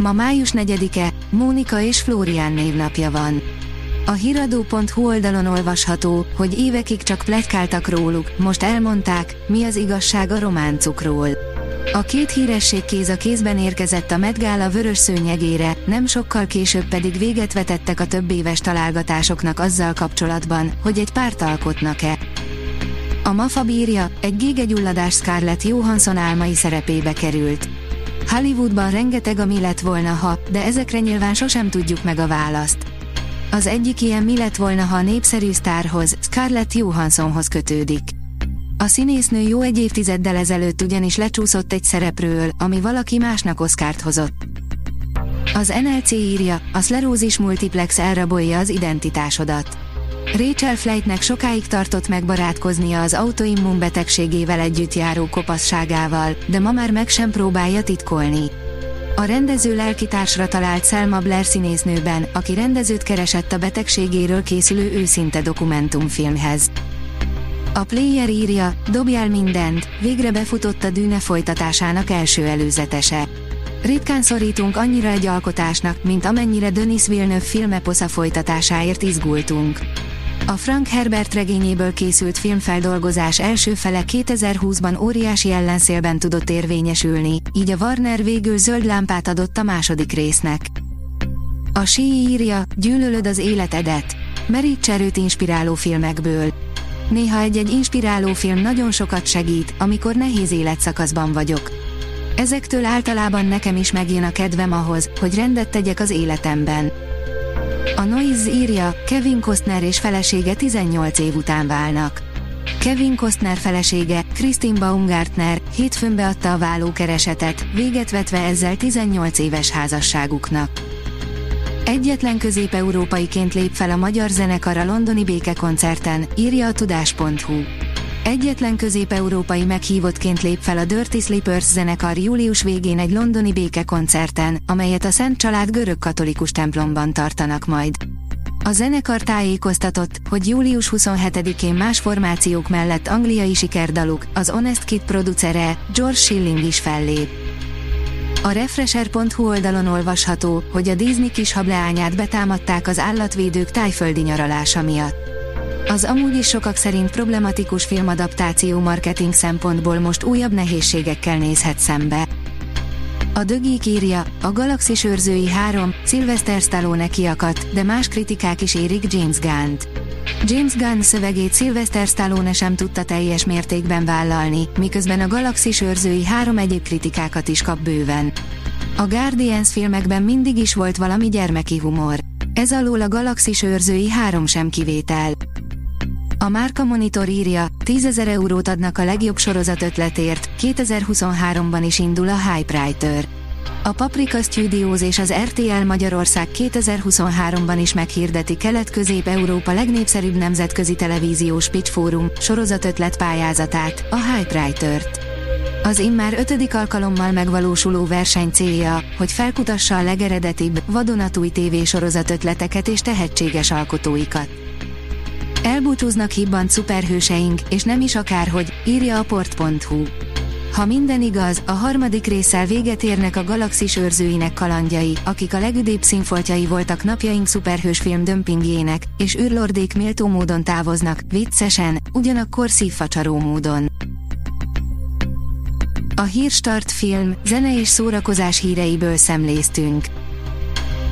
Ma május 4-e, Mónika és Flórián névnapja van. A hiradó.hu oldalon olvasható, hogy évekig csak pletykáltak róluk, most elmondták, mi az igazság a románcukról. A két híresség kéz a kézben érkezett a Met Gala vörös szőnyegére, nem sokkal később pedig véget vetettek a több éves találgatásoknak azzal kapcsolatban, hogy egy párt alkotnak-e. A MAFA bírja, egy gégegyulladás Scarlett Johansson álmai szerepébe került. Hollywoodban rengeteg a mi lett volna ha, de ezekre nyilván sosem tudjuk meg a választ. Az egyik ilyen mi lett volna ha a népszerű sztárhoz, Scarlett Johanssonhoz kötődik. A színésznő jó egy évtizeddel ezelőtt ugyanis lecsúszott egy szerepről, ami valaki másnak oszkárt hozott. Az NLC írja, a szlerózis multiplex elrabolja az identitásodat. Rachel Flightnek sokáig tartott megbarátkoznia az autoimmun betegségével együtt járó kopasságával, de ma már meg sem próbálja titkolni. A rendező lelkitársra talált Selma Blair színésznőben, aki rendezőt keresett a betegségéről készülő őszinte dokumentumfilmhez. A player írja, dobjál mindent, végre befutott a Dűne folytatásának első előzetese. Ritkán szorítunk annyira egy alkotásnak, mint amennyire Denis Villeneuve filmeposza folytatásáért izgultunk. A Frank Herbert regényéből készült filmfeldolgozás első fele 2020-ban óriási ellenszélben tudott érvényesülni, így a Warner végül zöld lámpát adott a második résznek. A sí írja, gyűlölöd az életedet. Merít erőt inspiráló filmekből. Néha egy-egy inspiráló film nagyon sokat segít, amikor nehéz életszakaszban vagyok. Ezektől általában nekem is megjön a kedvem ahhoz, hogy rendet tegyek az életemben. A Noise írja, Kevin Costner és felesége 18 év után válnak. Kevin Costner felesége, Christine Baumgartner, hétfőn beadta a vállókeresetet, véget vetve ezzel 18 éves házasságuknak. Egyetlen közép-európaiként lép fel a magyar zenekar a londoni békekoncerten, írja a tudás.hu. Egyetlen közép-európai meghívottként lép fel a Dirty Slippers zenekar július végén egy londoni békekoncerten, amelyet a Szent Család görög katolikus templomban tartanak majd. A zenekar tájékoztatott, hogy július 27-én más formációk mellett angliai sikerdaluk, az Honest Kid producere, George Schilling is fellép. A Refresher.hu oldalon olvasható, hogy a Disney kis hableányát betámadták az állatvédők tájföldi nyaralása miatt. Az amúgy is sokak szerint problematikus filmadaptáció marketing szempontból most újabb nehézségekkel nézhet szembe. A dögik írja, a Galaxis őrzői 3, Sylvester Stallone kiakadt, de más kritikák is érik James Gunn-t. James Gunn szövegét Sylvester Stallone sem tudta teljes mértékben vállalni, miközben a Galaxis őrzői 3 egyéb kritikákat is kap bőven. A Guardians filmekben mindig is volt valami gyermeki humor. Ez alól a Galaxis őrzői 3 sem kivétel. A Márka Monitor írja, 10 eurót adnak a legjobb sorozat ötletért, 2023-ban is indul a Hypewriter. A Paprika Studios és az RTL Magyarország 2023-ban is meghirdeti Kelet-Közép-Európa legnépszerűbb nemzetközi televíziós Pitch Forum sorozatötlet pályázatát, a Hypewriter-t. Az immár ötödik alkalommal megvalósuló verseny célja, hogy felkutassa a legeredetibb, vadonatúj tévésorozatötleteket és tehetséges alkotóikat. Elbúcsúznak hibbant szuperhőseink, és nem is akárhogy, írja a port.hu. Ha minden igaz, a harmadik résszel véget érnek a galaxis őrzőinek kalandjai, akik a legüdébb színfoltjai voltak napjaink szuperhős film dömpingjének, és űrlordék méltó módon távoznak, viccesen, ugyanakkor szívfacsaró módon. A Hírstart film, zene és szórakozás híreiből szemléztünk.